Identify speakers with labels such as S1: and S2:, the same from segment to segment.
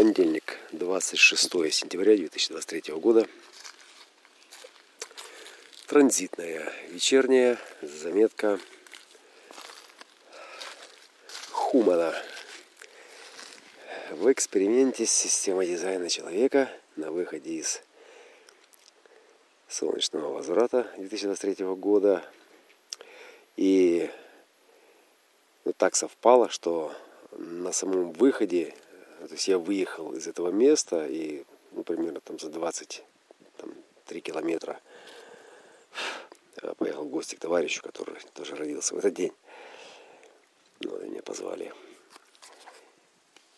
S1: Понедельник, 26 сентября 2023 года. Транзитная вечерняя заметка Хумана в эксперименте с системой дизайна человека на выходе из солнечного возврата 2023 года. И ну, так совпало, что на самом выходе то есть я выехал из этого места и ну, примерно там за 23 километра э, поехал в гости к товарищу, который тоже родился в этот день. Ну, и меня позвали.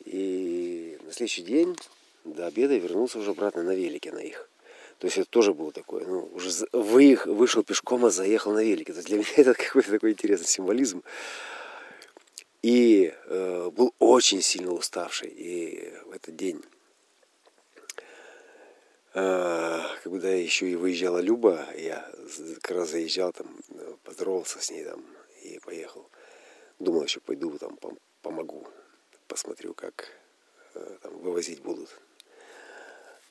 S1: И на следующий день до обеда вернулся уже обратно на велике на их. То есть это тоже было такое, ну, уже выехал, вышел пешком, а заехал на велике. То есть для меня это какой-то такой интересный символизм и э, был очень сильно уставший. И в этот день, э, когда еще и выезжала Люба, я как раз заезжал там, поздоровался с ней там и поехал. Думал, еще пойду там помогу, посмотрю, как э, там вывозить будут.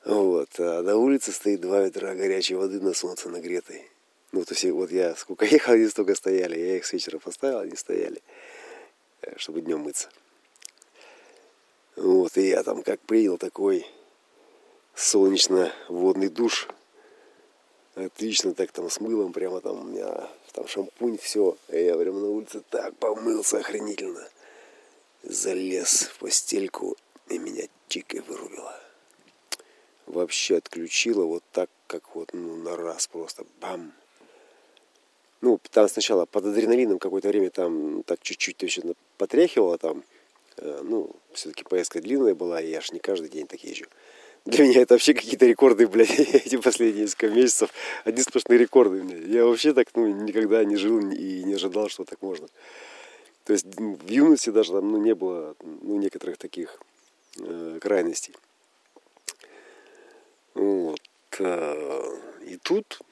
S1: Вот. А на улице стоит два ведра горячей воды на солнце нагретой. Ну, то есть вот я сколько ехал, они столько стояли. Я их с вечера поставил, они стояли. Э, чтобы днем мыться. Вот, и я там как принял такой солнечно-водный душ. Отлично так там с мылом, прямо там у меня там шампунь, все. И я прямо на улице так помылся охренительно. Залез в постельку и меня чикой вырубило. Вообще отключила вот так, как вот ну, на раз просто бам ну, там сначала под адреналином какое-то время там так чуть-чуть точно потряхивало там. Э, ну, все-таки поездка длинная была, и я ж не каждый день так езжу. Для меня это вообще какие-то рекорды, блядь, эти последние несколько месяцев. Одни сплошные рекорды. Блядь. Я вообще так, ну, никогда не жил и не ожидал, что так можно. То есть в юности даже там, ну, не было, ну, некоторых таких э, крайностей. Вот. Э, и тут Э,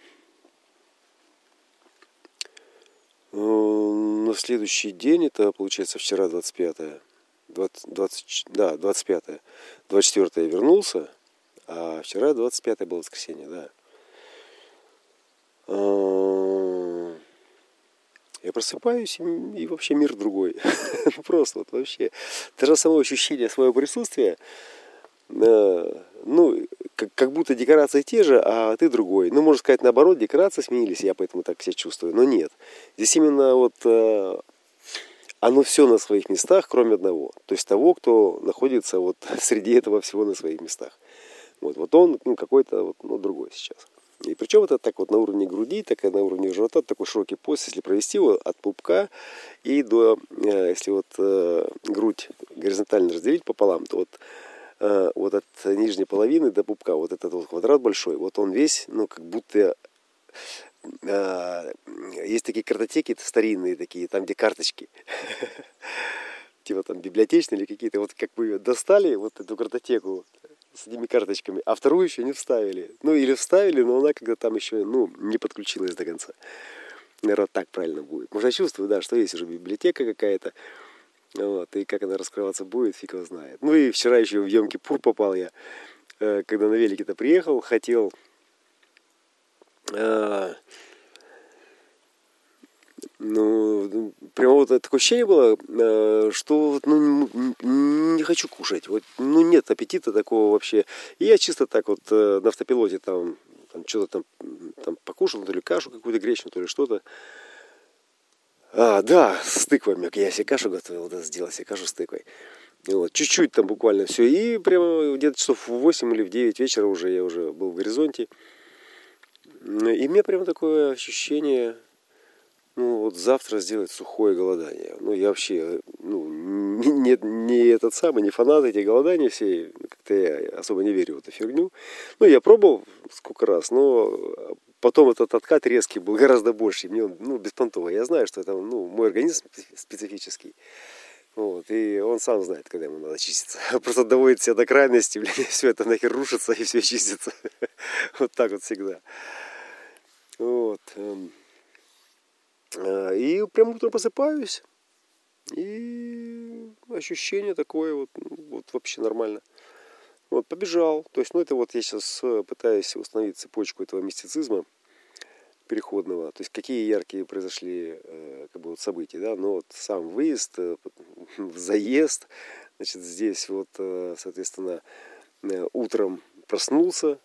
S1: на следующий день, это получается вчера 25 20, 20, да, 25 24 я вернулся, а вчера 25 было воскресенье, да. Э, я просыпаюсь, и вообще мир другой. Просто вот вообще. Даже само ощущение своего присутствия, э, ну, как, как будто декорации те же, а ты другой. Ну, можно сказать, наоборот, декорации сменились, я поэтому так себя чувствую. Но нет. Здесь именно вот э, оно все на своих местах, кроме одного. То есть того, кто находится вот среди этого всего на своих местах. Вот, вот он ну, какой-то вот, ну, другой сейчас. И причем это так вот на уровне груди, так и на уровне живота, такой широкий пояс, если провести его от пупка и до, э, если вот э, грудь горизонтально разделить пополам, то вот Э, вот от нижней половины до пупка, вот этот вот квадрат большой, вот он весь, ну, как будто э, есть такие картотеки старинные такие, там где карточки, типа там библиотечные или какие-то, вот как бы достали вот эту картотеку с этими карточками, а вторую еще не вставили. Ну, или вставили, но она когда там еще, ну, не подключилась до конца. Наверное, так правильно будет. Может, я чувствую, да, что есть уже библиотека какая-то, вот, и как она раскрываться будет, фиг его знает. Ну и вчера еще в Емкий Пур попал я, э, когда на велике-то приехал, хотел э, ну, прямо вот такое ощущение было, э, что ну, не хочу кушать. Вот, ну, нет аппетита такого вообще. И я чисто так вот на автопилоте там, там что-то там, там покушал, то ли кашу какую-то гречневую, то ли что-то. А, да, с тыквами. Я себе кашу готовил, да, сделал себе кашу с тыквой. Вот, чуть-чуть там буквально все. И прямо где-то часов в 8 или в 9 вечера уже я уже был в горизонте. И меня прямо такое ощущение, ну вот завтра сделать сухое голодание. Ну я вообще, ну, не, не этот самый, не фанат этих голоданий все, как-то я особо не верю в эту фигню. Ну я пробовал сколько раз, но Потом этот откат резкий был гораздо больше. Мне он, ну, беспонтово. Я знаю, что это, ну, мой организм специфический. Вот, и он сам знает, когда ему надо чиститься. Просто доводит себя до крайности, блин, и все это нахер рушится, и все чистится. Вот так вот всегда. Вот. Эм. А, и прямо утром просыпаюсь. И ощущение такое вот, ну, вот вообще нормально. Вот, побежал. То есть, ну, это вот я сейчас э, пытаюсь установить цепочку этого мистицизма переходного. То есть, какие яркие произошли э, как бы вот события, да. Но вот сам выезд, э, заезд, значит, здесь вот, соответственно, утром проснулся,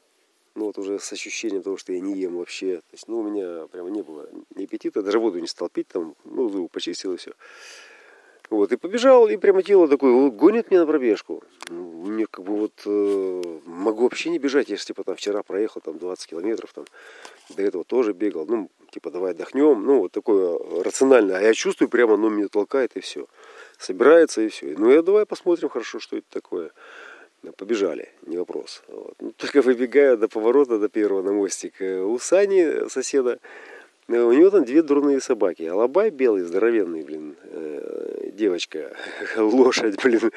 S1: ну вот уже с ощущением того, что я не ем вообще. То есть, ну, у меня прямо не было ни аппетита, даже воду не стал пить, там, ну, зубы почистил и все. Вот, и побежал, и прямо тело такое, гонит меня на пробежку. Ну, мне как бы вот э, могу вообще не бежать, же типа там вчера проехал там 20 километров, там до этого тоже бегал, ну, типа давай отдохнем, ну, вот такое рациональное. А я чувствую прямо, ну, меня толкает и все. Собирается и все. Ну, я давай посмотрим хорошо, что это такое. Побежали, не вопрос. Вот. Ну, только выбегая до поворота, до первого на мостик, э, у Сани, соседа, у него там две дурные собаки. Алабай белый, здоровенный, блин, э, девочка, лошадь, блин.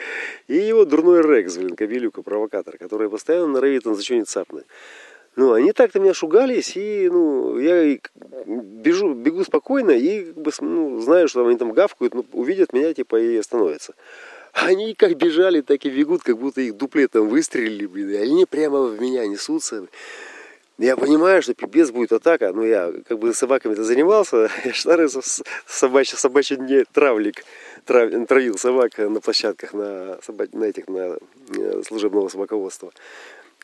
S1: И его дурной Рекс, блин, кобелюка, провокатор, который постоянно норовит он за что-нибудь цапнуть. Ну, они так-то меня шугались, и, ну, я бежу, бегу спокойно, и, как бы, ну, знаю, что они там гавкают, ну, увидят меня, типа, и остановятся. Они как бежали, так и бегут, как будто их дуплетом выстрелили, блин. И они прямо в меня несутся. Я понимаю, что пипец будет атака. но я как бы собаками-то занимался. Я старый собачий, собачий дне травлик. Трав, травил собак на площадках, на, собак, на этих, на э, служебного собаководства.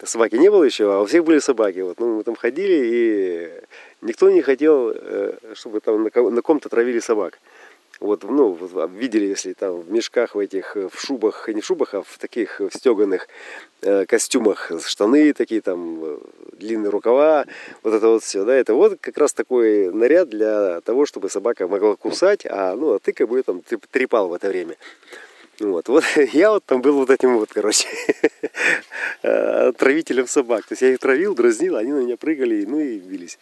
S1: Собаки не было еще, а у всех были собаки. Вот, ну, мы там ходили, и никто не хотел, э, чтобы там на ком-то травили собак вот, ну, видели, если там в мешках в этих, э, в шубах, не в шубах, а в таких в стеганых э, костюмах, штаны такие там, э, длинные рукава, вот это вот все, да, это вот как раз такой наряд для того, чтобы собака могла кусать, а, ну, а ты как бы там трепал в это время. Вот, вот я вот там был вот этим вот, короче, травителем собак. То есть я их травил, дразнил, они на меня прыгали, ну и бились.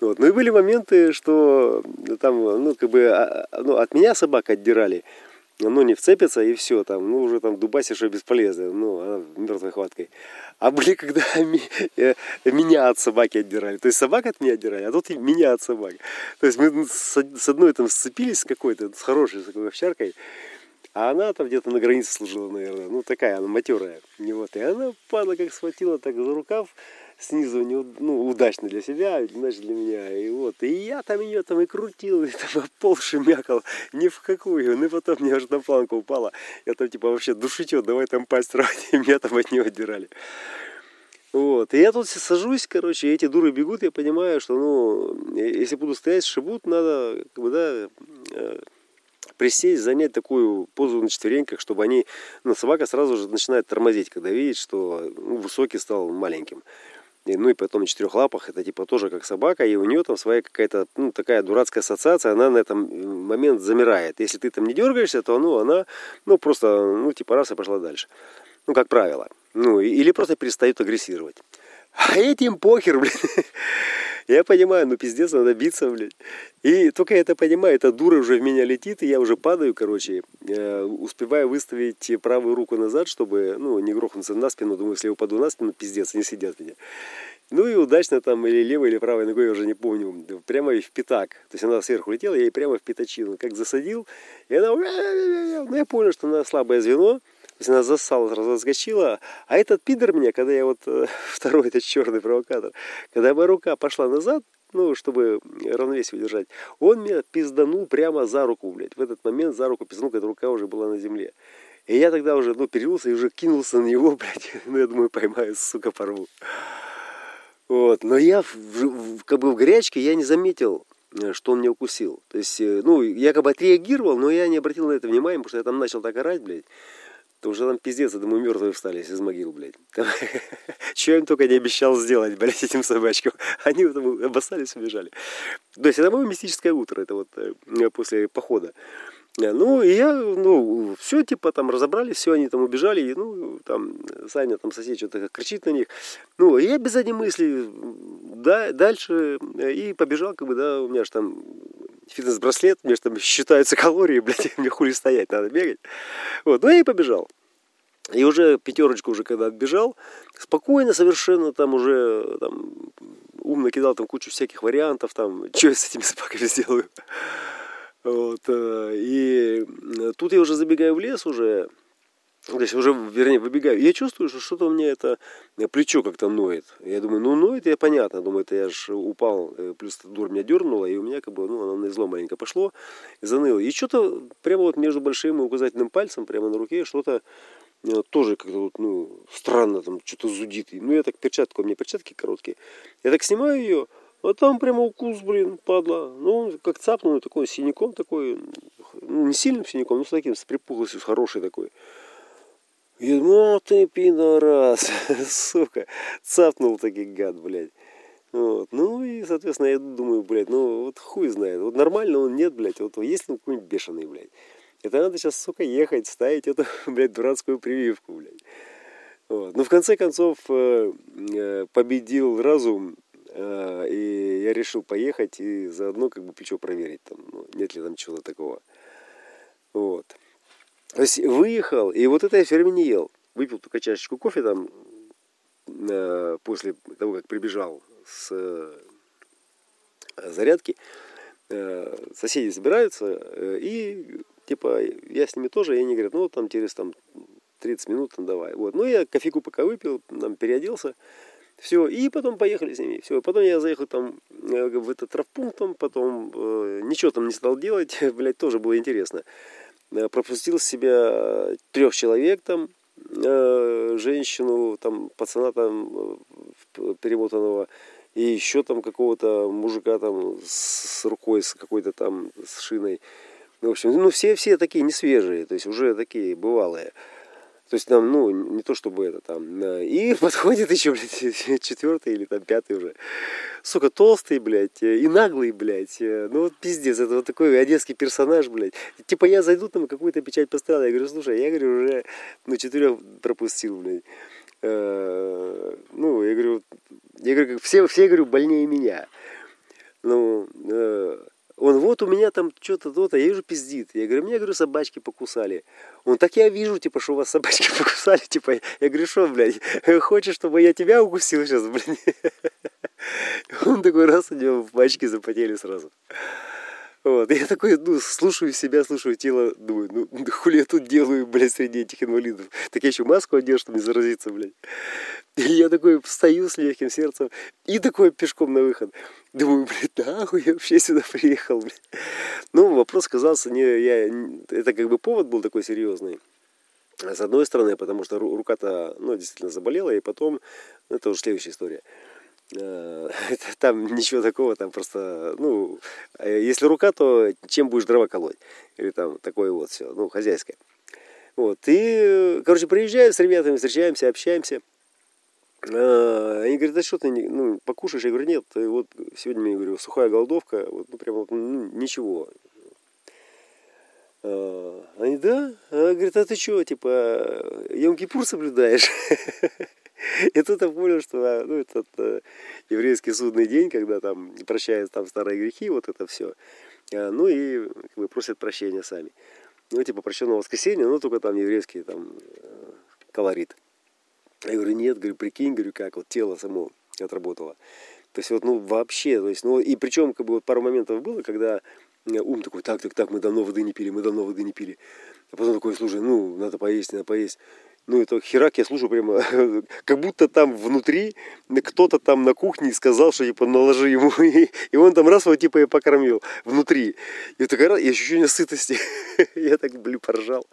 S1: Вот. Ну и были моменты, что там, ну, как бы, а, а, ну, от меня собак отдирали, ну, не вцепится и все, там, ну, уже там дубасишь уже бесполезно, ну, она мертвой хваткой. А были, когда э, меня от собаки отдирали. То есть собак от меня отдирали, а тут и меня от собак. То есть мы с одной там сцепились с какой-то, с хорошей, с такой овчаркой, а она там где-то на границе служила, наверное. Ну, такая она матерая. И вот. И она, падла, как схватила так за рукав, снизу не, ну, удачно для себя, значит для меня. И вот, и я там ее там и крутил, и там пол шумякал, ни в какую. Ну и потом мне аж на планку упала. Я там типа вообще душитет, давай там пасть рвать, и меня там от нее отдирали. Вот. И я тут сажусь, короче, эти дуры бегут, я понимаю, что, ну, если буду стоять, шибут, надо, как бы, да, э, присесть, занять такую позу на четвереньках, чтобы они, ну, собака сразу же начинает тормозить, когда видит, что ну, высокий стал маленьким. Ну и потом на четырех лапах, это типа тоже как собака, и у нее там своя какая-то, ну, такая дурацкая ассоциация, она на этом момент замирает. Если ты там не дергаешься, то, ну, она, ну, просто, ну, типа раз и пошла дальше. Ну, как правило. Ну, или просто перестают агрессировать. А этим похер, блин. Я понимаю, ну пиздец, надо биться, блядь. И только я это понимаю, эта дура уже в меня летит, и я уже падаю, короче. Э, успеваю выставить правую руку назад, чтобы, ну, не грохнуться на спину. Думаю, если я упаду на спину, пиздец, они сидят меня. Ну и удачно там или левой, или правой ногой, я уже не помню, прямо в пятак. То есть она сверху летела, я ей прямо в пятачину. Как засадил, и она... Ну я понял, что она слабое звено. То есть она засала, сразу. А этот пидор меня, когда я вот, э, второй этот черный провокатор, когда моя рука пошла назад, ну, чтобы равновесие удержать, он меня пизданул прямо за руку, блядь. В этот момент за руку пизданул, когда рука уже была на земле. И я тогда уже, ну, перевелся и уже кинулся на него, блядь. Ну, я думаю, поймаю, сука, порву. Вот. Но я, в, в, как бы в горячке, я не заметил, э, что он меня укусил. То есть, э, ну, я как бы отреагировал, но я не обратил на это внимания, потому что я там начал так орать, блядь то уже там пиздец, я думаю, мертвые встали из могил, блядь. Что я им только не обещал сделать, блядь, этим собачкам. Они там обоссались убежали. То есть это мое мистическое утро, это вот э, после похода. Ну, и я, ну, все, типа, там разобрались, все, они там убежали, и, ну, там, Саня, там, сосед что-то кричит на них. Ну, и я без задней мысли, да, дальше, э, и побежал, как бы, да, у меня же там фитнес-браслет, мне же там считаются калории, блядь, мне хули стоять, надо бегать. Вот, ну, и побежал. И уже пятерочку уже когда отбежал, спокойно совершенно там уже там, умно кидал там кучу всяких вариантов, там, что я с этими собаками сделаю. Вот, э, и тут я уже забегаю в лес уже, то есть уже, вернее, выбегаю. Я чувствую, что что-то у меня это плечо как-то ноет. Я думаю, ну ноет, я понятно. Думаю, это я же упал, э, плюс дур меня дернула, и у меня как бы, ну, оно на излом маленько пошло, заныло. И что-то прямо вот между большим и указательным пальцем, прямо на руке, что-то э, тоже как-то вот, ну, странно там, что-то зудит. Ну, я так перчатку, у меня перчатки короткие. Я так снимаю ее, а там прямо укус, блин, падла. Ну, как цапнул, такой синяком такой, ну, не сильным синяком, но с таким, с припухлостью, с хорошей такой. Ну ты пидорас, сука, цапнул таки гад, блядь. Вот. Ну и, соответственно, я думаю, блядь, ну вот хуй знает. Вот нормально он нет, блядь, вот есть он какой-нибудь бешеный, блядь. Это надо сейчас, сука, ехать, ставить эту, блядь, дурацкую прививку, блядь. Вот. Но ну, в конце концов э, э, победил разум, э, и я решил поехать и заодно как бы плечо проверить, там, ну, нет ли там чего-то такого. Вот. То есть выехал, и вот это я все время не ел. Выпил только чашечку кофе там э, после того, как прибежал с э, зарядки. Э, соседи собираются, э, и типа я с ними тоже, и они говорят, ну там через там 30 минут там давай. Вот. Ну я кофейку пока выпил, там переоделся. Все, и потом поехали с ними. Все, потом я заехал там э, в этот травпункт, потом э, ничего там не стал делать, блядь, тоже было интересно. Э, пропустил себя трех человек там, э, женщину, там, пацана там э, перемотанного, и еще там какого-то мужика там с рукой, с какой-то там, с шиной. В общем, ну все, все такие не свежие, то есть уже такие бывалые. То есть там, ну, не то чтобы это там. И подходит еще, блядь, четвертый или там пятый уже. Сука, толстый, блядь, э, и наглый, блядь. Э, ну вот пиздец, это вот такой одесский персонаж, блядь. Типа я зайду там какую-то печать поставил, я говорю, слушай, я говорю, уже, ну, четырех пропустил, блядь. Э, ну, я говорю, я говорю, все, все, говорю, больнее меня. Ну, он, вот у меня там что-то, то-то, я вижу, пиздит. Я говорю, меня, говорю, собачки покусали. Он, так я вижу, типа, что у вас собачки покусали. Типа, я говорю, что, блядь, хочешь, чтобы я тебя укусил сейчас, блядь? Он такой раз, у него пачки запотели сразу. Вот. Я такой, ну, слушаю себя, слушаю тело, думаю, ну, хули я тут делаю, блядь, среди этих инвалидов. Так я еще маску одел, чтобы не заразиться, блядь. И я такой встаю с легким сердцем и такой пешком на выход. Думаю, блядь, нахуй я вообще сюда приехал, блядь. Ну, вопрос казался не, я, это как бы повод был такой серьезный. С одной стороны, потому что рука-то, ну, действительно заболела, и потом, это уже следующая история. Э, там ничего такого, там просто, ну, э, если рука, то чем будешь дрова колоть? Или там такое вот все, ну, хозяйское. Вот, и, короче, приезжаю с ребятами, встречаемся, общаемся. А, они говорят, да что ты, ну, покушаешь? Я говорю, нет, вот сегодня мне, говорю, сухая голодовка, вот, ну, прям, ну, ничего. А, они, да? А, говорит, а ты что, типа, Йом-Кипур соблюдаешь? И тут я понял, что а, ну, этот э, еврейский судный день, когда там прощают там старые грехи, вот это все. Ну и как бы, просят прощения сами. Ну, типа прощенного воскресенья, но только там еврейский там э, колорит. Я говорю, нет, говорю, прикинь, говорю, как вот тело само отработало. То есть вот, ну, вообще, то есть, ну, и причем, как бы, вот пару моментов было, когда ум такой, так, так, так, мы давно воды не пили, мы давно воды не пили. А потом такой, слушай, ну, надо поесть, надо поесть. Ну, это херак, я слушаю прямо, как будто там внутри кто-то там на кухне сказал, что типа наложи ему, и, и он там раз вот типа и покормил внутри. И такая раз, и ощущение сытости. я так, блин, поржал.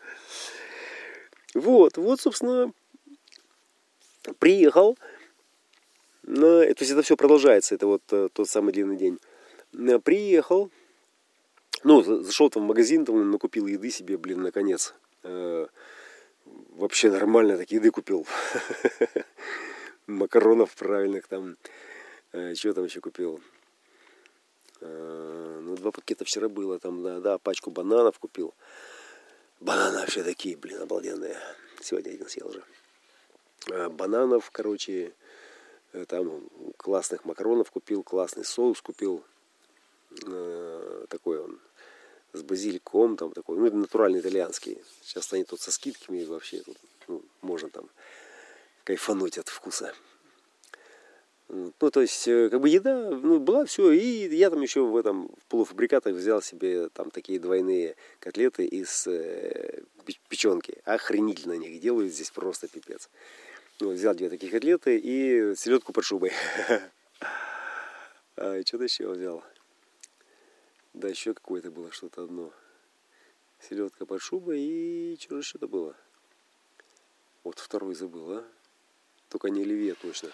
S1: Вот, вот, собственно, приехал. То есть это все продолжается, это вот э, тот самый длинный день. Э, приехал, ну, зашел там в магазин, там накупил еды себе, блин, наконец. Э, вообще нормально так еды купил. Макаронов правильных там. Что там еще купил? Ну, два пакета вчера было там, да, да, пачку бананов купил. Бананы вообще такие, блин, обалденные. Сегодня один съел уже. Э, бананов, короче, там классных макаронов купил, классный соус купил. Такой он с базиликом, там такой, ну, натуральный итальянский. Сейчас они тут со скидками вообще тут, ну, можно там кайфануть от вкуса. Ну, то есть, э, как бы еда, ну, была все, и я там еще в этом в полуфабрикатах взял себе там такие двойные котлеты из э, печенки. Охренительно они их делают здесь просто пипец. Ну, взял две такие котлеты и селедку под шубой. А, и что-то еще взял. Да, еще какое-то было что-то одно. Селедка под шубой и что же еще-то было. Вот второй забыл, а? Только не оливье точно.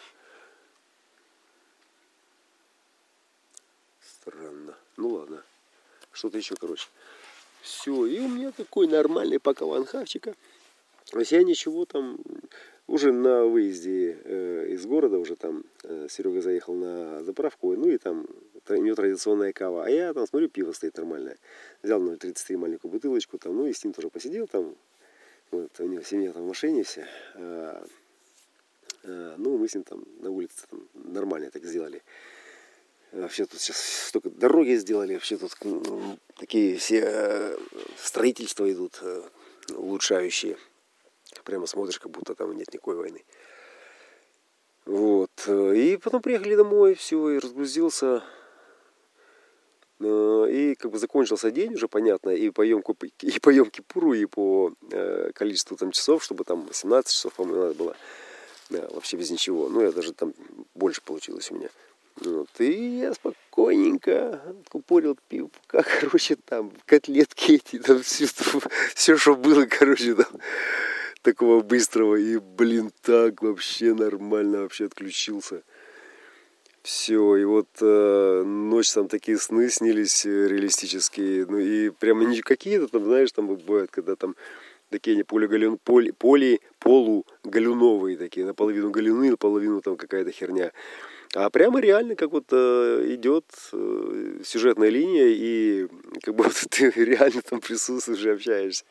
S1: Странно. Ну ладно. Что-то еще, короче. Все. И у меня такой нормальный пакован хавчика. То есть я ничего там... Уже на выезде э, из города, уже там э, Серега заехал на заправку, ну и там у него традиционная кава. А я там смотрю, пиво стоит нормальное. Взял 0,33 маленькую бутылочку, там, ну и с ним тоже посидел там. Вот, у него семья там в машине все. А, а, ну, мы с ним там на улице там, нормально так сделали. Вообще тут сейчас столько дороги сделали, вообще тут такие все э, строительства идут улучшающие. Прямо смотришь, как будто там нет никакой войны. Вот. Э, и потом приехали домой, все, и разгрузился. И как бы закончился день уже, понятно, и по емку, и по емке пуру, и по количеству там часов, чтобы там 17 часов, по-моему, надо было. Да, вообще без ничего. Ну, я даже там больше получилось у меня. Вот. И я спокойненько купорил пивка, короче, там, котлетки эти, там, все, все, что было, короче, там, такого быстрого. И, блин, так вообще нормально вообще отключился. Все, и вот э, ночь там такие сны снились э, реалистические. Ну и прямо не какие-то там, знаешь, там бывают, когда там такие они полигалюн, поли, поли, полугалюновые такие, наполовину галюны, наполовину там какая-то херня. А прямо реально как вот э, идет э, сюжетная линия, и как будто ты реально там присутствуешь и общаешься.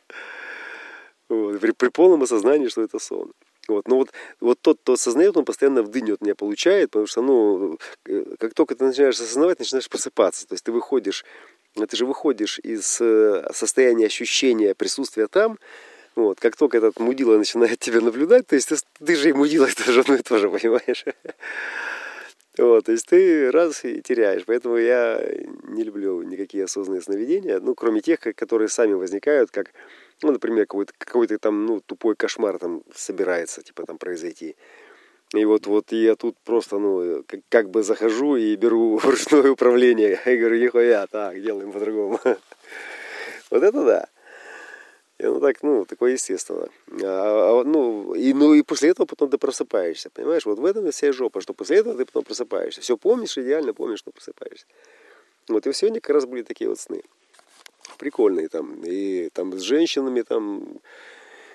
S1: Вот, при, при полном осознании, что это сон. Вот. Но вот, вот тот, кто осознает, он постоянно в дыню от меня получает, потому что, ну, э, как только ты начинаешь осознавать, начинаешь просыпаться. То есть ты выходишь, ты же выходишь из э, состояния ощущения присутствия там, вот, как только этот мудила начинает тебя наблюдать, то есть ты, ты же и мудила тоже одно и то же, понимаешь? Вот, то есть ты раз и теряешь. Поэтому я не люблю никакие осознанные сновидения, ну, кроме тех, которые сами возникают, как, ну, например, какой-то какой там, ну, тупой кошмар там собирается, типа, там произойти. И вот, вот я тут просто, ну, как, как бы захожу и беру ручное управление. И говорю, нихуя, так, делаем по-другому. Вот это да. И ну так, ну, такое естественно. А, а, ну, и, ну, и после этого потом ты просыпаешься, понимаешь? Вот в этом вся жопа, что после этого ты потом просыпаешься. Все помнишь, идеально помнишь, но просыпаешься. Вот и сегодня как раз были такие вот сны. Прикольные там. И там с женщинами там,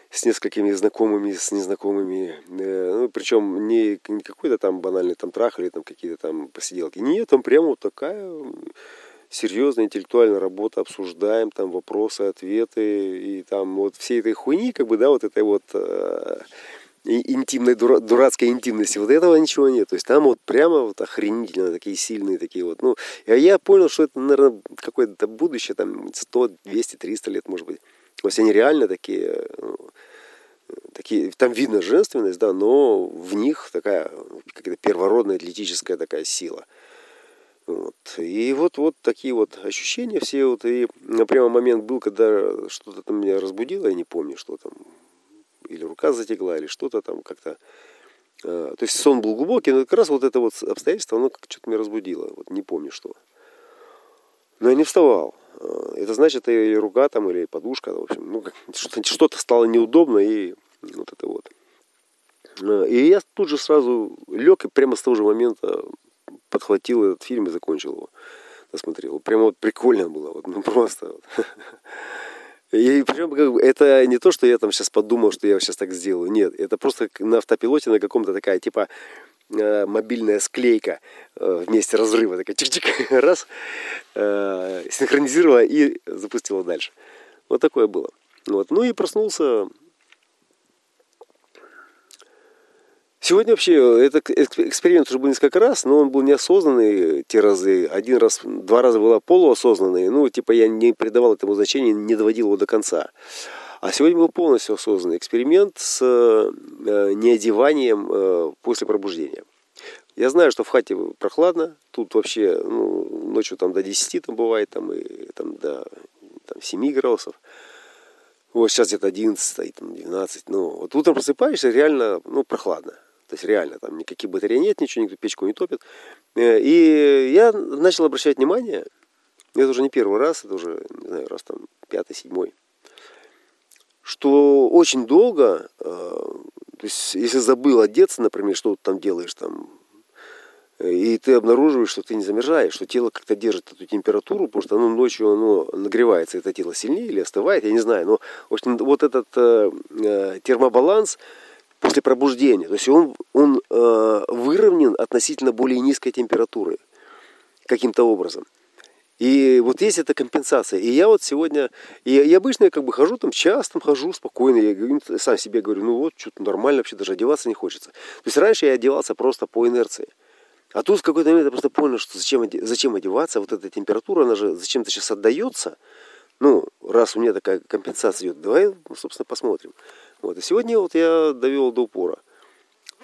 S1: с несколькими знакомыми, с незнакомыми. Э, ну, причем не, не какой-то там банальный там трах или там какие-то там посиделки. Нет, там прямо вот такая серьезная интеллектуальная работа, обсуждаем там вопросы, ответы, и там вот всей этой хуйни, как бы, да, вот этой вот э, интимной, дура, дурацкой интимности, вот этого ничего нет. То есть там вот прямо вот охренительно такие сильные такие вот. Ну, я, я понял, что это, наверное, какое-то будущее, там 100, 200, 300 лет, может быть. То есть они реально такие, ну, такие, там видно женственность, да, но в них такая какая-то первородная атлетическая такая сила. Вот. И вот, вот такие вот ощущения все. Вот, и прямо момент был, когда что-то там меня разбудило, я не помню, что там. Или рука затекла, или что-то там как-то. А, то есть сон был глубокий, но как раз вот это вот обстоятельство, оно как что-то меня разбудило. Вот не помню что. Но я не вставал. А, это значит, и рука там, или подушка, в общем, ну, что-то стало неудобно, и вот это вот. А, и я тут же сразу лег, и прямо с того же момента подхватил этот фильм и закончил его. Досмотрел. Прямо вот прикольно было. Вот, ну просто. Вот. И причем как бы, это не то, что я там сейчас подумал, что я сейчас так сделаю. Нет, это просто на автопилоте на каком-то такая типа э, мобильная склейка э, вместе разрыва. Такая чик-чик, раз, э, синхронизировала и запустила дальше. Вот такое было. Вот. Ну и проснулся Сегодня вообще этот эксперимент уже был несколько раз, но он был неосознанный те разы. Один раз, два раза было полуосознанный. Ну, типа я не придавал этому значения, не доводил его до конца. А сегодня был полностью осознанный эксперимент с э, неодеванием э, после пробуждения. Я знаю, что в хате прохладно, тут вообще ну, ночью там до 10 там бывает, там и там до там, 7 градусов. Вот сейчас где-то 11, там 12. Ну, вот утром просыпаешься, реально, ну, прохладно. То есть реально, там никаких батарей нет, ничего, никто печку не топит. Э, и я начал обращать внимание, это уже не первый раз, это уже, не знаю, раз там пятый, седьмой, что очень долго, э, то есть если забыл одеться, например, что ты там делаешь, там и ты обнаруживаешь, что ты не замерзаешь, что тело как-то держит эту температуру, потому что оно ночью оно нагревается, это тело сильнее или остывает, я не знаю. Но в общем, вот этот э, термобаланс после пробуждения, то есть он, он э, выровнен относительно более низкой температуры каким-то образом. И вот есть эта компенсация. И я вот сегодня, и, и обычно я как бы хожу там час, там хожу спокойно, я сам себе говорю, ну вот, что-то нормально, вообще даже одеваться не хочется. То есть раньше я одевался просто по инерции. А тут в какой-то момент я просто понял, что зачем, зачем одеваться, вот эта температура, она же зачем-то сейчас отдается. Ну, раз у меня такая компенсация идет, давай, ну, собственно, посмотрим. Вот. И сегодня вот я довел до упора.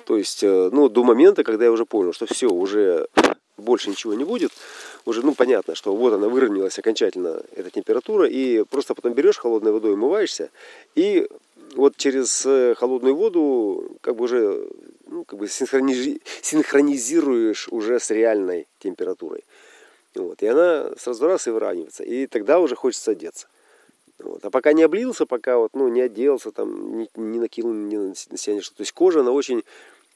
S1: То есть, э, ну, до момента, когда я уже понял, что все, уже больше ничего не будет, уже, ну, понятно, что вот она выровнялась окончательно, эта температура, и просто потом берешь холодной водой, умываешься, и вот через э, холодную воду как бы уже ну, как бы синхронизи... синхронизируешь уже с реальной температурой. Вот. И она сразу раз и выравнивается. И тогда уже хочется одеться. Вот. А пока не облился, пока вот, ну, не оделся, там, не, не накинул не на себя что. То есть кожа, она очень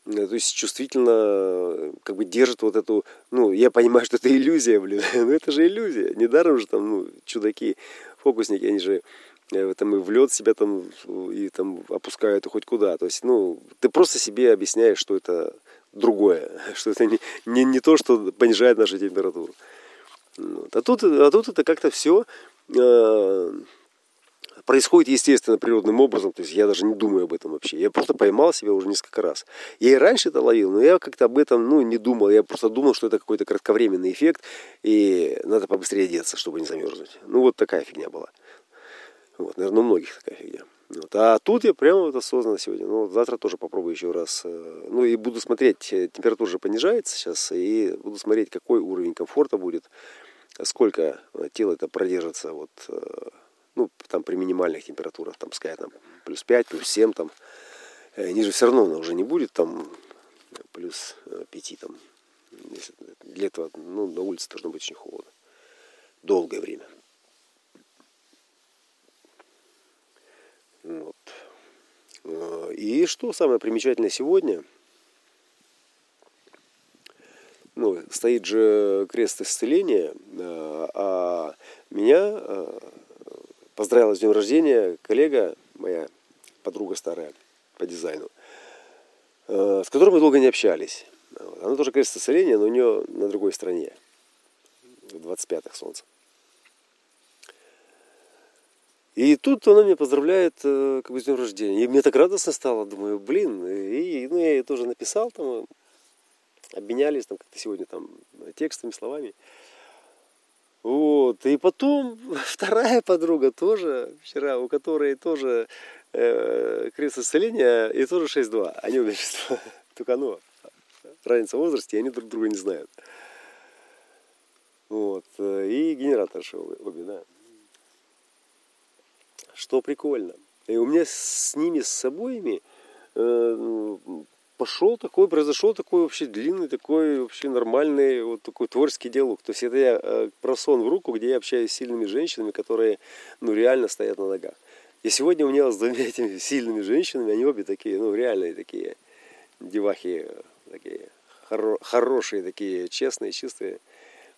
S1: э, то есть чувствительно как бы держит вот эту, ну, я понимаю, что это иллюзия, блин, но это же иллюзия. Недаром же там, ну, чудаки, фокусники, они же там и в лед себя там и там опускают и хоть куда. То есть, ну, ты просто себе объясняешь, что это другое, что это не, не, не то, что понижает нашу температуру. Вот. А, тут, а тут это как-то все э, происходит естественно, природным образом. То есть я даже не думаю об этом вообще. Я просто поймал себя уже несколько раз. Я и раньше это ловил, но я как-то об этом ну, не думал. Я просто думал, что это какой-то кратковременный эффект, и надо побыстрее одеться, чтобы не замерзнуть. Ну, вот такая фигня была. Вот, наверное, у многих такая фигня. Вот. А тут я прямо вот осознанно сегодня. Ну, завтра тоже попробую еще раз. Э, ну, и буду смотреть, э, температура уже понижается сейчас, и буду смотреть, какой уровень комфорта будет, сколько э, тело это продержится, вот, ну, там при минимальных температурах, там, сказать, там, плюс 5, плюс 7, там, ниже все равно она уже не будет, там, плюс 5, там, для этого, ну, на улице должно быть очень холодно. Долгое время. Вот. Э, и что самое примечательное сегодня? Ну, стоит же крест исцеления, э, а меня э, поздравила с днем рождения коллега, моя подруга старая по дизайну, с которой мы долго не общались. Она тоже крест исцеления, но у нее на другой стороне, в 25-х солнца. И тут она меня поздравляет э, как бы с днем рождения. И мне так радостно стало, думаю, блин. И ну, я ей тоже написал, там, обменялись там как-то сегодня там текстами, словами. Вот. И потом вторая подруга тоже вчера, у которой тоже э, крест исцеления и тоже 6-2. Они обе 6 Только ну, разница в возрасте, и они друг друга не знают. Вот. Э, и генераторши обе, да что прикольно. И у меня с ними, с обоими э, пошел такой, произошел такой вообще длинный, такой вообще нормальный, вот такой творческий диалог. То есть это я э, про сон в руку, где я общаюсь с сильными женщинами, которые, ну, реально стоят на ногах. И сегодня у меня с двумя этими сильными женщинами, они обе такие, ну, реальные такие девахи, такие хоро- хорошие, такие честные, чистые.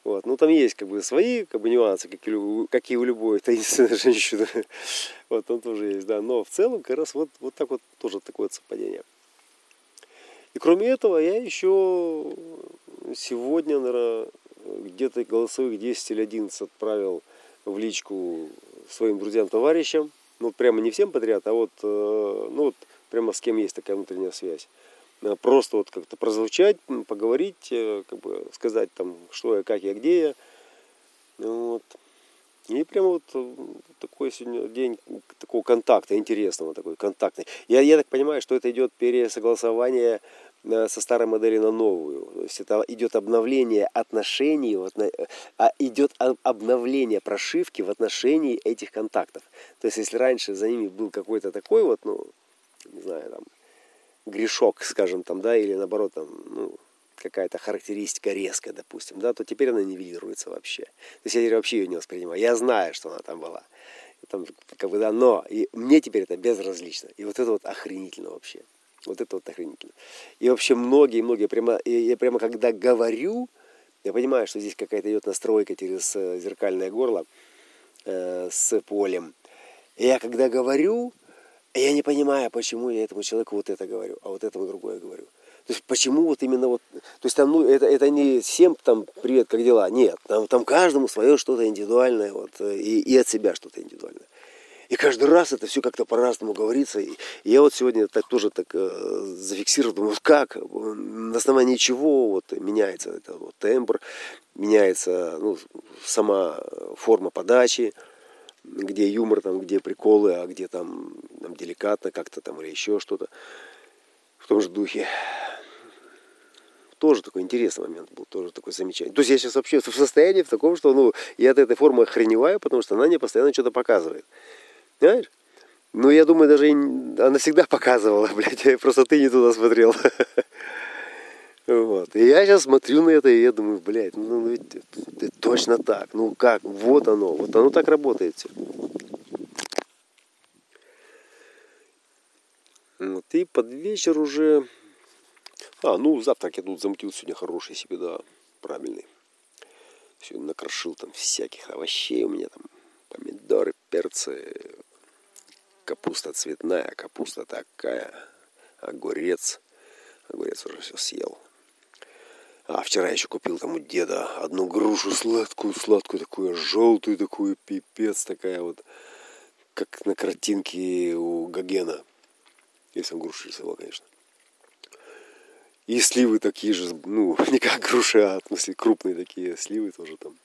S1: Вот. Ну, там есть как бы свои как бы, нюансы, как и, как и у любой таинственной женщины. вот, он тоже есть, да. Но в целом, как раз вот, вот так вот тоже такое совпадение. И кроме этого, я еще сегодня, наверное, где-то голосовых 10 или 11 отправил в личку своим друзьям, товарищам. Ну, прямо не всем подряд, а вот, э, ну, вот прямо с кем есть такая внутренняя связь. Э, просто вот как-то прозвучать, поговорить, э, как бы сказать там, что я, как я, где я. Вот. И прямо вот такой сегодня день такого контакта, интересного такой, контактный. Я, я так понимаю, что это идет пересогласование со старой модели на новую. То есть это идет обновление отношений, а идет обновление прошивки в отношении этих контактов. То есть если раньше за ними был какой-то такой вот, ну, не знаю, там, грешок, скажем там, да, или наоборот, там, ну, какая-то характеристика резкая, допустим, да, то теперь она нивелируется вообще. То есть я вообще ее не воспринимаю. Я знаю, что она там была. Там, как бы, да, но и мне теперь это безразлично. И вот это вот охренительно вообще. Вот это вот охренительно. И вообще многие-многие, прямо, я прямо когда говорю, я понимаю, что здесь какая-то идет настройка через э, зеркальное горло э, с полем. И я когда говорю, я не понимаю, почему я этому человеку вот это говорю, а вот этому другое говорю. То есть почему вот именно вот, то есть там, ну, это, это не всем там привет, как дела, нет, там, там каждому свое что-то индивидуальное, вот, э, и, и от себя что-то индивидуальное. И каждый раз это все как-то по-разному говорится. И я вот сегодня так тоже так э, зафиксировал, думаю, как, на основании чего вот меняется это вот тембр, меняется ну, сама форма подачи, где юмор, там, где приколы, а где там, там деликатно как-то там или еще что-то в том же духе. Тоже такой интересный момент был, тоже такой замечательный. То есть я сейчас вообще в состоянии в таком, что ну, я от этой формы охреневаю, потому что она мне постоянно что-то показывает. Понимаешь? Ну, я думаю, даже она всегда показывала, блядь, просто ты не туда смотрел. Вот. И я сейчас смотрю на это, и я думаю, блядь, ну, ну это, это точно так. Ну как, вот оно, вот оно так работает все. Вот, и под вечер уже... А, ну, завтрак я тут замутил сегодня хороший себе, да, правильный. Сегодня накрошил там всяких овощей у меня там, помидоры, перцы, Капуста цветная, капуста такая. Огурец. Огурец уже все съел. А вчера еще купил там у деда одну грушу сладкую, сладкую, такую желтую, такую пипец, такая вот, как на картинке у Гогена. Если он грушу рисовал, конечно. И сливы такие же, ну, не как груши, а в смысле крупные такие сливы тоже там.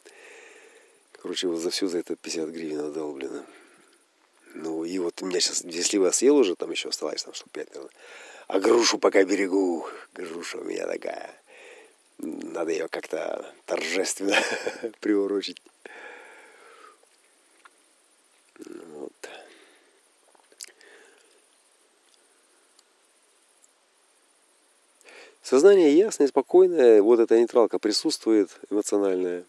S1: Короче, вот за все за это 50 гривен отдал, блин. Ну, и вот у меня сейчас две сливы съел уже, там еще осталось там штук пять, наверное. А грушу пока берегу. Груша у меня такая. Надо ее как-то торжественно приурочить. Вот. Сознание ясное, спокойное, вот эта нейтралка присутствует эмоциональная.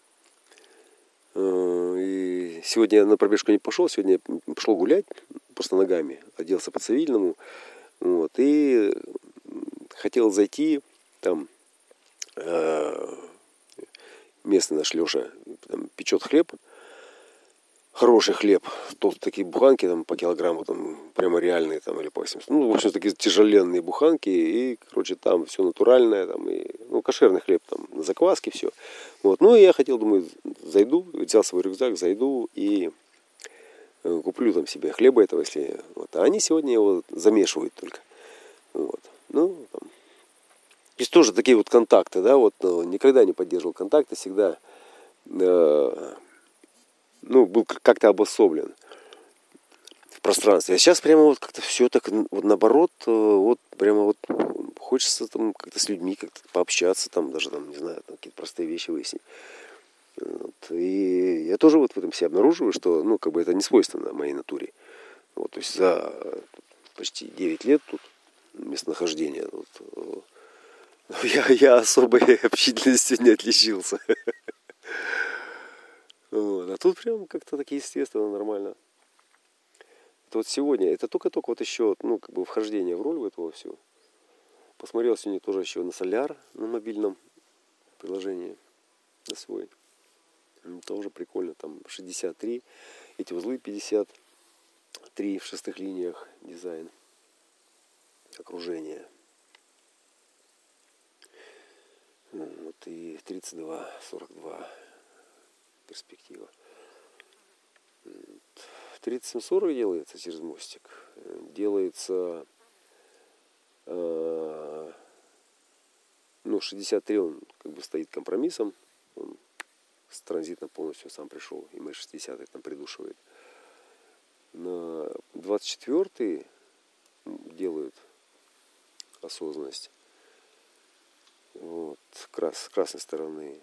S1: Э, и сегодня я на пробежку не пошел, сегодня я пошел гулять просто ногами, оделся по цивильному. Вот, и хотел зайти, там э, местный наш Леша там, печет хлеб, хороший хлеб, тут такие буханки там по килограмму, там прямо реальные там или по 80. Ну, в общем, такие тяжеленные буханки, и, короче, там все натуральное, там, и, ну, кошерный хлеб, там, на закваске все. Вот, ну, и я хотел, думаю, зайду, взял свой рюкзак, зайду и э, куплю там себе хлеба этого, если, вот, а они сегодня его замешивают только, вот, ну, там, есть тоже такие вот контакты, да, вот, никогда не поддерживал контакты, всегда э, ну, был как-то обособлен в пространстве. А сейчас прямо вот как-то все так вот наоборот, э, вот прямо вот хочется там как-то с людьми как-то пообщаться, там даже там, не знаю, какие-то простые вещи выяснить. Вот. И я тоже вот в этом себя обнаруживаю, что, ну, как бы это не свойственно моей натуре. Вот, то есть за почти 9 лет тут местонахождения вот, э, я, я особой общительностью не отличился. Вот. А тут прям как-то так естественно, нормально. Это вот сегодня, это только-только вот еще, ну, как бы вхождение в роль в этого всего. Посмотрел сегодня тоже еще на соляр на мобильном приложении, на свой. Тоже прикольно, там 63, эти узлы 53 в шестых линиях дизайн, окружение. Вот и 32, 42 перспектива. 3740 делается через мостик. Делается э, ну, 63 он как бы стоит компромиссом. Он с транзитом полностью сам пришел. И мы 60 там придушивает. На 24 делают осознанность. Вот, крас, с красной стороны.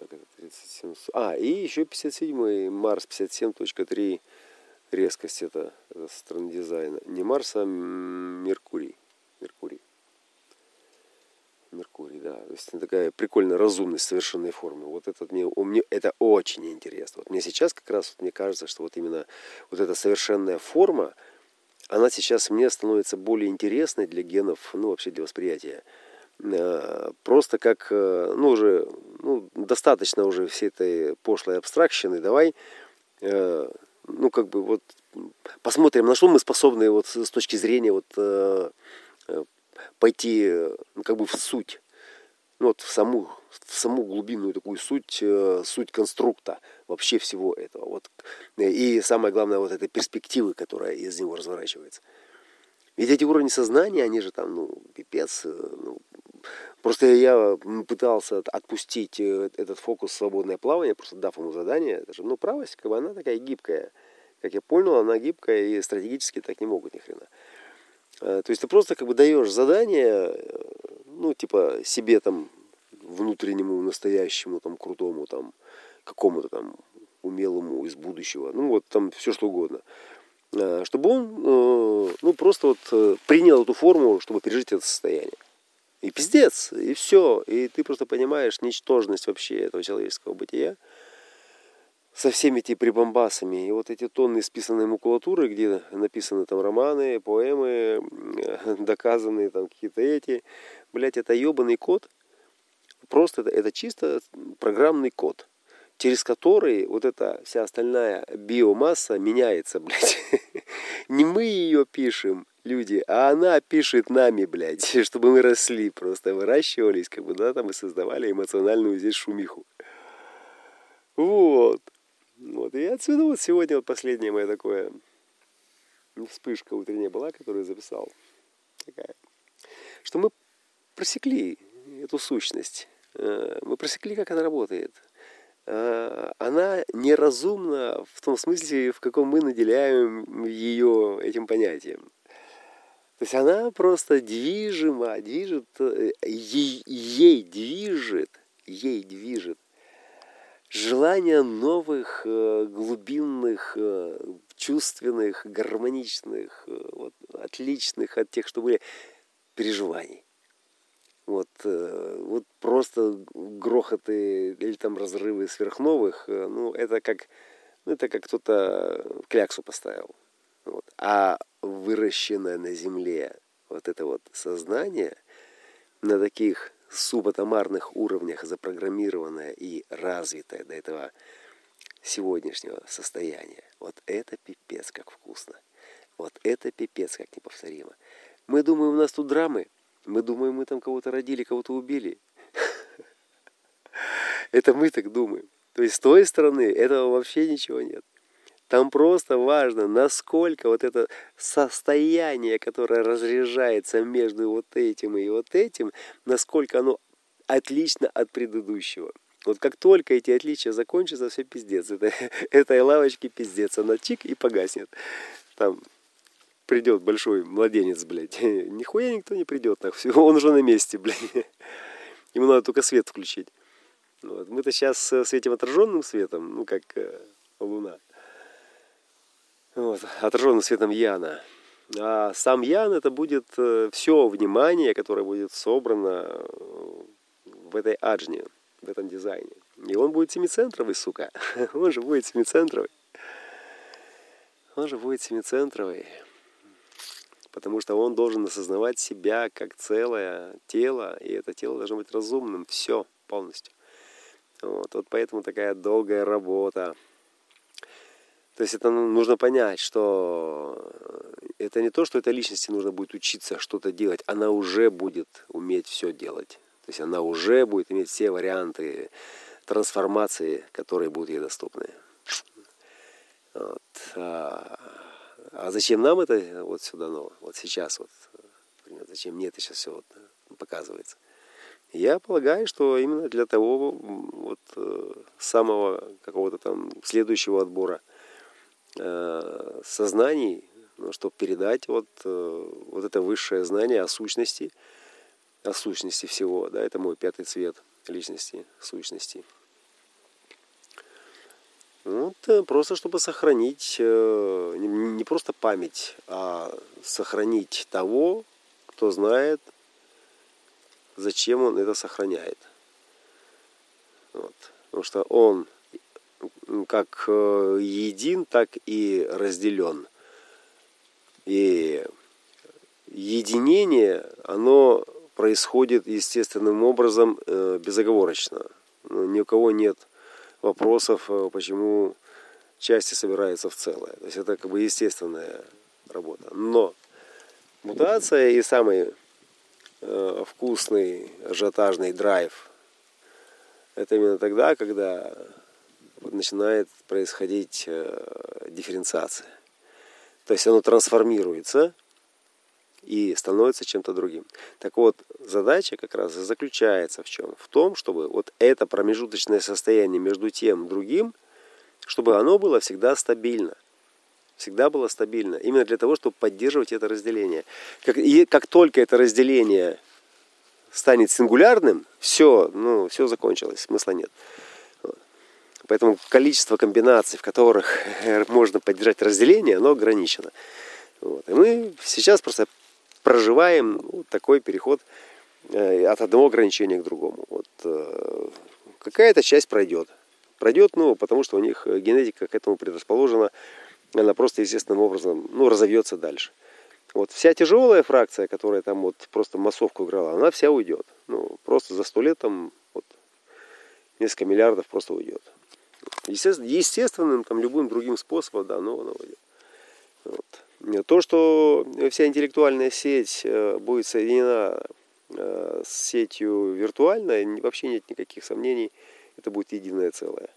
S1: Так, это 37. А, и еще 57 Марс 57.3 резкость это, это стороны дизайна. Не Марс, а Меркурий. Меркурий. Меркурий, да. То есть такая прикольная разумность совершенной формы. Вот это мне, мне это очень интересно. Вот мне сейчас как раз вот мне кажется, что вот именно вот эта совершенная форма, она сейчас мне становится более интересной для генов, ну вообще для восприятия. Э, просто как, э, ну уже, ну достаточно уже всей этой пошлой абстракшены, давай, э, ну как бы вот посмотрим, на что мы способны вот с точки зрения вот пойти ну, как бы в суть, ну, вот в саму, в саму глубинную такую суть, суть конструкта вообще всего этого. Вот. И самое главное, вот этой перспективы, которая из него разворачивается. Ведь эти уровни сознания, они же там, ну, пипец. Э, ну, просто я пытался отпустить этот фокус свободное плавание, просто дав ему задание. Же, ну, правость, как бы она такая гибкая. Как я понял, она гибкая, и стратегически так не могут ни хрена. Э, то есть ты просто как бы даешь задание, э, ну, типа, себе там, внутреннему, настоящему, там, крутому, там, какому-то там умелому из будущего, ну, вот там все что угодно, э, чтобы он, ну, просто вот принял эту форму, чтобы пережить это состояние. И пиздец, и все. И ты просто понимаешь ничтожность вообще этого человеческого бытия со всеми этими прибамбасами. И вот эти тонны списанной макулатуры, где написаны там романы, поэмы, доказанные там какие-то эти. Блять, это ебаный код. Просто это, это чисто программный код, через который вот эта вся остальная биомасса меняется, блядь. Не мы ее пишем, люди, а она пишет нами, блядь, чтобы мы росли, просто выращивались, как бы, да, там и создавали эмоциональную здесь шумиху. Вот. Вот. И отсюда вот сегодня вот последнее мое такое вспышка утренняя была, которую записал. Такая. Что мы просекли эту сущность. Э, мы просекли, как она работает. Э, она неразумна в том смысле, в каком мы наделяем ее этим понятием. То есть она просто движима, движет, э, ей, ей движет, ей движет желание новых э, глубинных, чувственных, гармоничных, вот, отличных от тех, что были, переживаний. Вот, вот просто грохоты или там разрывы сверхновых, ну, это как, ну, это как кто-то кляксу поставил. Вот. А выращенное на земле вот это вот сознание на таких субатомарных уровнях запрограммированное и развитое до этого сегодняшнего состояния. Вот это пипец как вкусно. Вот это пипец как неповторимо. Мы думаем, у нас тут драмы. Мы думаем, мы там кого-то родили, кого-то убили. Это мы так думаем. То есть с той стороны этого вообще ничего нет. Там просто важно, насколько вот это состояние, которое разряжается между вот этим и вот этим, насколько оно отлично от предыдущего. Вот как только эти отличия закончатся, все пиздец. Это, этой лавочки пиздец. Она чик и погаснет. Там придет большой младенец, блядь. Нихуя никто не придет. Все, он уже на месте, блядь. Ему надо только свет включить. Вот. Мы-то сейчас светим отраженным светом, ну как э, луна вот, отраженным светом Яна. А сам Ян это будет э, все внимание, которое будет собрано э, в этой аджне, в этом дизайне. И он будет семицентровый, сука. Он же будет семицентровый. Он же будет семицентровый. Потому что он должен осознавать себя как целое тело, и это тело должно быть разумным. Все полностью. Вот, вот поэтому такая долгая работа. То есть это ну, нужно понять, что это не то, что этой личности нужно будет учиться что-то делать, она уже будет уметь все делать. То есть она уже будет иметь все варианты трансформации, которые будут ей доступны. Вот. А, зачем нам это вот сюда, ну, вот сейчас, вот, зачем мне это сейчас все вот показывается? Я полагаю, что именно для того вот э, самого какого-то там следующего отбора – Э, сознаний, ну, чтобы передать вот, э, вот это высшее знание о сущности о сущности всего. Да, это мой пятый цвет личности, сущности. Вот, э, просто чтобы сохранить, э, не просто память, а сохранить того, кто знает, зачем он это сохраняет. Вот. Потому что он как э, един, так и разделен. И единение, оно происходит естественным образом безоговорочно. Ни у кого нет вопросов, э, почему части собираются в целое. То есть это как бы естественная работа. Но мутация и самый э, вкусный ажиотажный драйв это именно тогда, когда начинает происходить э, дифференциация. То есть оно трансформируется и становится чем-то другим. Так вот, задача как раз и заключается в чем? В том, чтобы вот это промежуточное состояние между тем и другим, чтобы оно было всегда стабильно. Всегда было стабильно. Именно для того, чтобы поддерживать это разделение. Как, и как только это разделение станет сингулярным, все, ну, все закончилось, смысла нет. Поэтому количество комбинаций, в которых можно поддержать разделение, оно ограничено. Вот. И мы сейчас просто проживаем такой переход э, от одного ограничения к другому. Вот, э, какая-то часть пройдет. Пройдет, ну, потому что у них генетика к этому предрасположена, она просто естественным образом, ну, разовьется дальше. Вот вся тяжелая фракция, которая там вот просто массовку играла, она вся уйдет. Ну, просто за сто лет там вот, несколько миллиардов просто уйдет. Естественным, там, любым другим способом, да, но она уйдет. Вот. То, что вся интеллектуальная сеть э, будет соединена э, с сетью виртуальной, вообще нет никаких сомнений, это будет единое целое.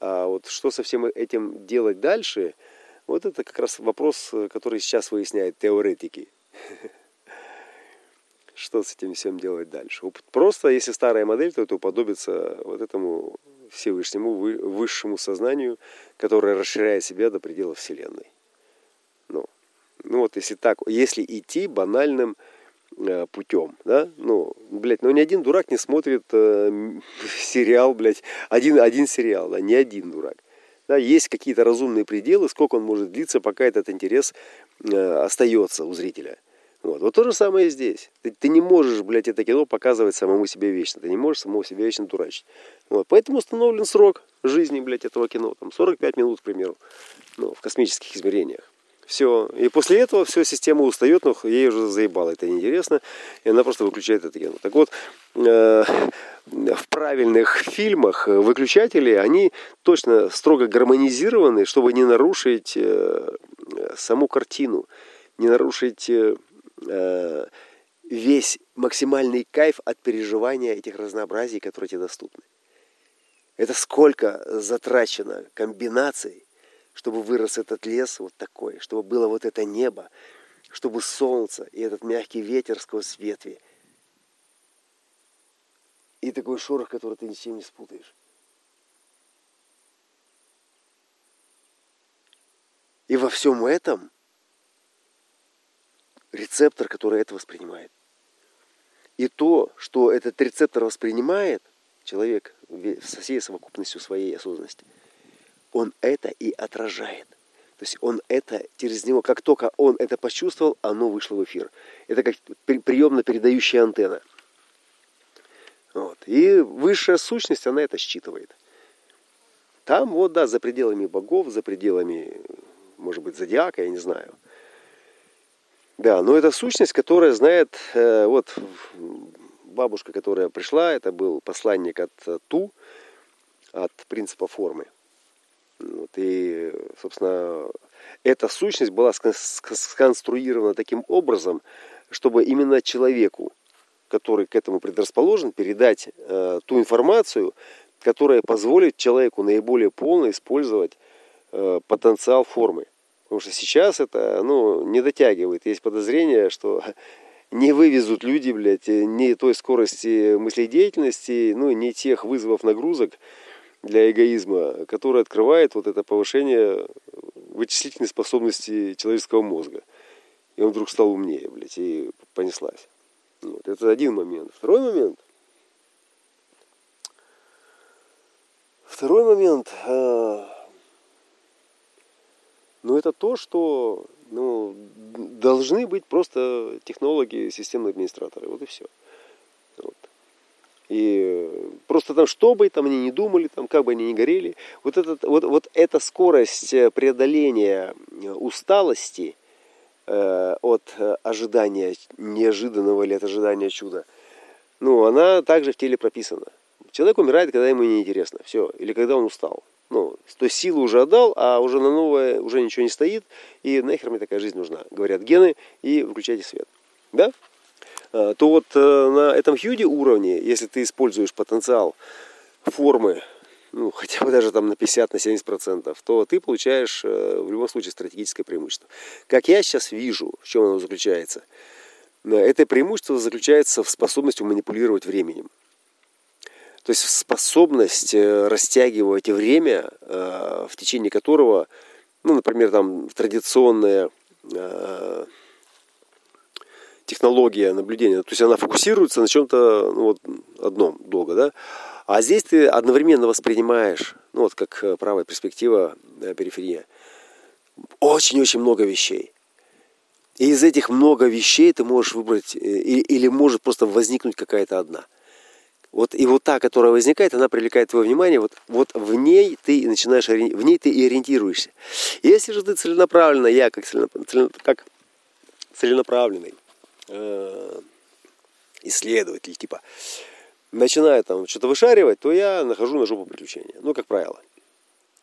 S1: А вот что со всем этим делать дальше, вот это как раз вопрос, который сейчас выясняют теоретики. Что с этим всем делать дальше? Просто, если старая модель, то это уподобится вот этому Всевышнему, высшему сознанию, которое расширяет себя до пределов Вселенной. Ну вот если так, если идти банальным э, путем, да, ну, блядь, ну ни один дурак не смотрит э, сериал, блядь, один, один сериал, да, ни один дурак. Да, есть какие-то разумные пределы, сколько он может длиться, пока этот интерес э, остается у зрителя. Вот. вот то же самое и здесь. Ты, ты не можешь, блядь, это кино показывать самому себе вечно. Ты не можешь самого себя вечно дурачить. Вот. Поэтому установлен срок жизни, блядь, этого кино. Там 45 минут, к примеру, ну, в космических измерениях. Все. И после этого все, система устает, но ей уже заебало, это неинтересно, и она просто выключает это кино. Так вот, э, в правильных фильмах выключатели, они точно строго гармонизированы, чтобы не нарушить э, саму картину, не нарушить э, весь максимальный кайф от переживания этих разнообразий, которые тебе доступны. Это сколько затрачено комбинаций, чтобы вырос этот лес вот такой, чтобы было вот это небо, чтобы солнце и этот мягкий ветер сквозь ветви. И такой шорох, который ты ничем не спутаешь. И во всем этом рецептор, который это воспринимает. И то, что этот рецептор воспринимает, человек со всей совокупностью своей осознанности – он это и отражает. То есть он это через него, как только он это почувствовал, оно вышло в эфир. Это как приемно-передающая антенна. Вот. И высшая сущность, она это считывает. Там, вот, да, за пределами богов, за пределами, может быть, зодиака, я не знаю. Да, но это сущность, которая знает, э, вот бабушка, которая пришла, это был посланник от Ту, от принципа формы. Вот, и, собственно, эта сущность была сконструирована таким образом, чтобы именно человеку, который к этому предрасположен, передать э, ту информацию, которая позволит человеку наиболее полно использовать э, потенциал формы. Потому что сейчас это ну, не дотягивает. Есть подозрение, что не вывезут люди, блядь, ни той скорости мыследеятельности, ну, ни тех вызовов нагрузок, для эгоизма, который открывает вот это повышение вычислительной способности человеческого мозга. И он вдруг стал умнее, блядь, и понеслась. Вот, это один момент. Второй момент. Второй момент. А, ну, это то, что ну, должны быть просто технологи, системные администраторы. Вот и все. И просто там, что бы там они не думали, там, как бы они ни горели, вот, этот, вот, вот эта скорость преодоления усталости э, от ожидания неожиданного или от ожидания чуда, ну, она также в теле прописана. Человек умирает, когда ему неинтересно, все, или когда он устал. Ну, то есть силу уже отдал, а уже на новое уже ничего не стоит, и нахер мне такая жизнь нужна, говорят гены, и выключайте свет. Да? А, то вот э, на этом хьюди уровне, если ты используешь потенциал формы, ну, хотя бы даже там на 50, на 70 процентов, то ты получаешь э, в любом случае стратегическое преимущество. Как я сейчас вижу, в чем оно заключается, э, это преимущество заключается в способности манипулировать временем. То есть способность э, растягивать время, э, в течение которого, ну, например, там традиционная э, технология наблюдения, то есть она фокусируется на чем-то ну, вот, одном долго, да, а здесь ты одновременно воспринимаешь, ну вот как правая перспектива, периферия, очень-очень много вещей. И из этих много вещей ты можешь выбрать, или, или может просто возникнуть какая-то одна – вот, и вот та, которая возникает, она привлекает твое внимание, вот, вот в ней ты начинаешь, в ней ты и ориентируешься. Если же ты целенаправленно, я как, целенаправленный, как целенаправленный э, исследователь, типа, начинаю там что-то вышаривать, то я нахожу на жопу приключения. Ну, как правило.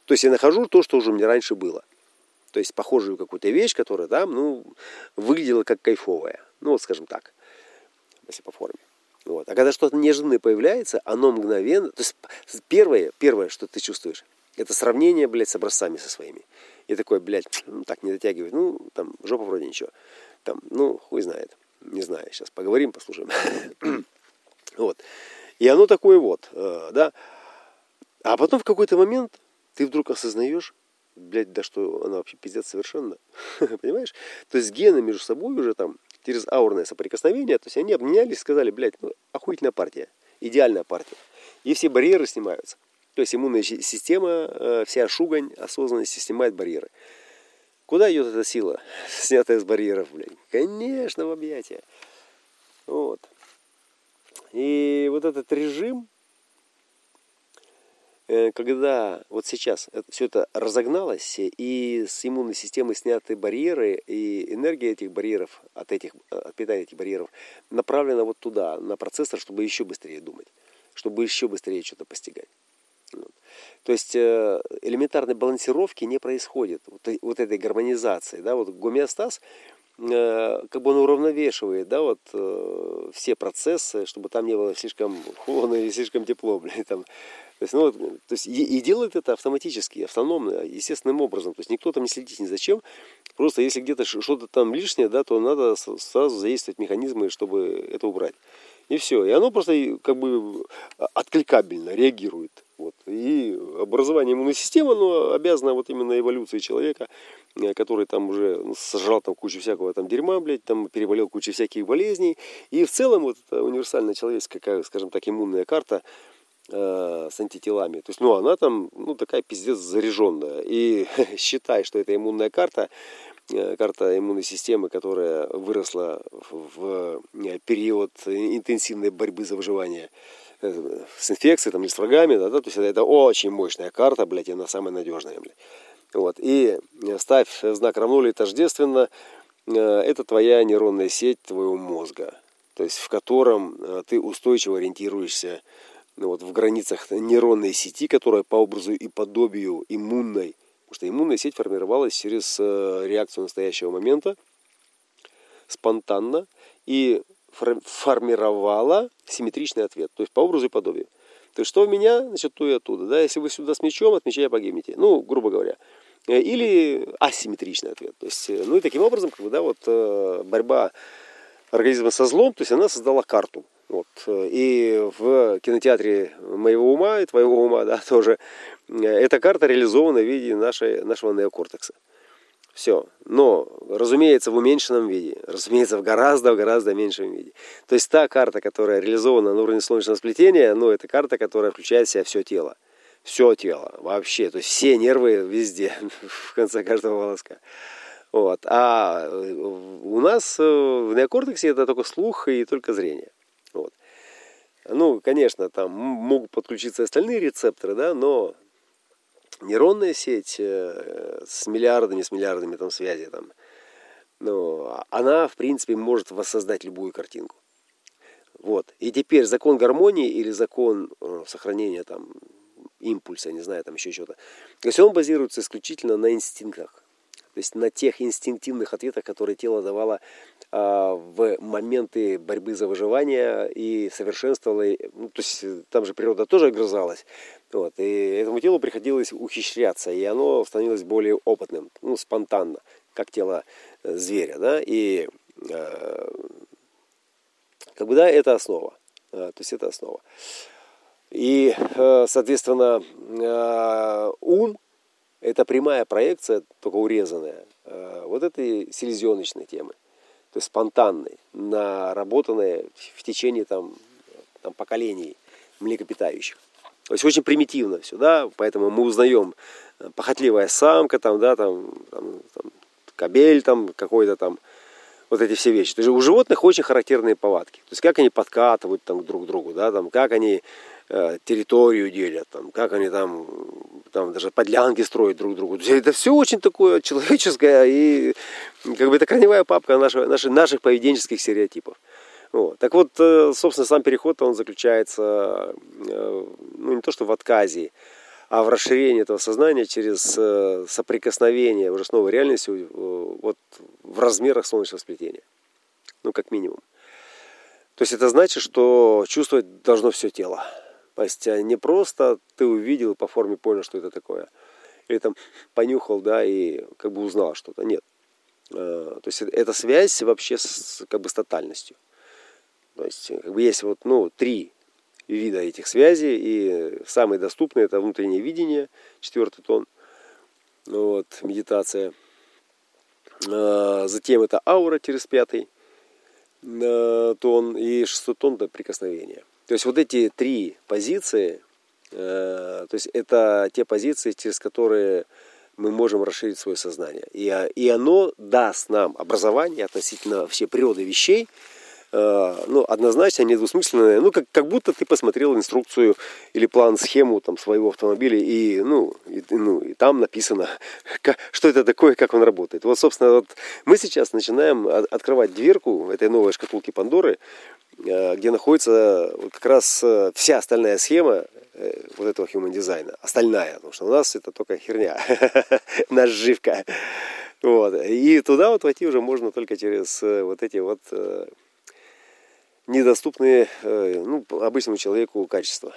S1: То есть я нахожу то, что уже у меня раньше было. То есть похожую какую-то вещь, которая там, ну, выглядела как кайфовая. Ну, вот скажем так, если по форме. Вот. А когда что-то неожиданное появляется, оно мгновенно... То есть первое, первое, что ты чувствуешь, это сравнение, блядь, с образцами со своими. И такой, блядь, ну, так не дотягивает. Ну, там, жопа вроде ничего. Там, ну, хуй знает. Не знаю, сейчас поговорим, послушаем. вот. И оно такое вот, э, да. А потом в какой-то момент ты вдруг осознаешь, блядь, да что она вообще пиздец совершенно. Понимаешь? То есть гены между собой уже там через аурное соприкосновение, то есть они обменялись сказали, блядь, ну, охуительная партия, идеальная партия. И все барьеры снимаются. То есть иммунная система, э, вся шугань осознанности снимает барьеры. Куда идет эта сила, снятая с барьеров, блядь? Конечно, в объятия. Вот. И вот этот режим, Э, когда вот сейчас все это разогналось, и с иммунной системы сняты барьеры, и энергия этих барьеров, от, этих, э, от питания этих барьеров, направлена вот туда, на процессор, чтобы еще быстрее думать, чтобы еще быстрее что-то постигать. Вот. То есть э, элементарной балансировки не происходит, вот, вот этой гармонизации. Да? Вот гомеостаз, как бы он уравновешивает, да, вот все процессы, чтобы там не было слишком холодно или слишком тепло, блин, там, то есть, ну, то есть и, и делает это автоматически, автономно, естественным образом. То есть никто там не следит ни зачем. Просто если где-то что-то там лишнее, да, то надо сразу задействовать механизмы, чтобы это убрать. И все. И оно просто как бы откликабельно реагирует. Вот. И образование иммунной системы, оно обязано вот именно эволюции человека, э, который там уже сожрал там кучу всякого там дерьма, блядь, там переболел кучу всяких болезней. И в целом вот эта универсальная человеческая, скажем так, иммунная карта, э, с антителами. То есть, ну, она там, ну, такая пиздец заряженная. И считай, что это иммунная карта, э, карта иммунной системы, которая выросла в, период интенсивной борьбы за выживание с инфекцией там, или с врагами, да, да, то есть это, очень мощная карта, блядь, и она самая надежная, блядь. Вот, и ставь знак равно или тождественно, это твоя нейронная сеть твоего мозга, то есть в котором ты устойчиво ориентируешься ну, вот, в границах нейронной сети, которая по образу и подобию иммунной, потому что иммунная сеть формировалась через э, реакцию настоящего момента, спонтанно, и формировала симметричный ответ, то есть по образу и подобию. То есть что в меня, значит, то и оттуда. Да? Если вы сюда с мечом, от меча я погибнете. Ну, грубо говоря. Э, или асимметричный ответ. То есть, э, ну и таким образом, как бы, да, вот борьба организма со злом, то есть она создала карту. Вот. И в кинотеатре моего ума и твоего ума, да, тоже, эта карта реализована в виде нашей, нашего неокортекса. Все. Но, разумеется, в уменьшенном виде. Разумеется, в гораздо, в гораздо меньшем виде. То есть та карта, которая реализована на уровне солнечного сплетения, ну, это карта, которая включает в себя все тело. Все тело вообще. То есть все нервы везде, в конце каждого волоска. Вот. А у нас э, в неокортексе это только слух и только зрение. Вот. Ну, конечно, там могут подключиться остальные рецепторы, да, но нейронная сеть э, с миллиардами, с миллиардами там связей, там, ну, она, в принципе, может воссоздать любую картинку. Вот. И теперь закон гармонии или закон э, сохранения там импульса, не знаю, там еще что-то. То есть он базируется исключительно на инстинктах. То есть на тех инстинктивных ответах, которые тело давало а, в моменты борьбы за выживание и совершенствовало. Ну, то есть там же природа тоже огрызалась. Вот, и этому телу приходилось ухищряться, и оно становилось более опытным, ну, спонтанно, как тело э, зверя. Да? И э, как бы да, это основа. А, то есть это основа. И, э, соответственно, э, ум это прямая проекция, только урезанная, э, вот этой селезеночной темы. То есть спонтанной, наработанной в течение там, там, поколений млекопитающих. То есть очень примитивно все, да, поэтому мы узнаем э, похотливая самка, там, да, там, там, там кобель там какой-то там, вот эти все вещи. То есть у животных очень характерные повадки. То есть как они подкатывают там друг к другу, да, там, как они территорию делят, там, как они там там даже подлянки строят друг другу. Это все очень такое человеческое и как бы это корневая папка нашего, наших, наших поведенческих стереотипов. Вот. Так вот, э, собственно, сам переход он заключается э, ну, не то что в отказе, а в расширении этого сознания через э, соприкосновение уже с новой реальностью вот, в размерах солнечного сплетения. Ну, как минимум. То есть это значит, что чувствовать должно все тело. То есть а не просто ты увидел по форме понял, что это такое. Или там понюхал, да, и как бы узнал что-то. Нет. А, то есть это связь вообще с, как бы с тотальностью. То есть как бы есть вот, ну, три вида этих связей, и самый доступный это внутреннее видение, четвертый тон, вот, медитация. А, затем это аура через пятый тон, и шестой тон это прикосновение. То есть вот эти три позиции, э, то есть это те позиции, через которые мы можем расширить свое сознание. И, и оно даст нам образование относительно всей природы вещей, Э, ну, однозначно, недвусмысленное, ну, как, как будто ты посмотрел инструкцию или план, схему там, своего автомобиля, и, ну, и, ну, и там написано, как, что это такое, как он работает. Вот, собственно, вот мы сейчас начинаем открывать дверку этой новой шкатулки Пандоры, где находится вот как раз э, вся остальная схема вот этого human дизайна, остальная, потому что у нас это только херня, наживка. Вот. И туда вот войти уже можно только через вот эти вот недоступные э, ну, обычному человеку качества.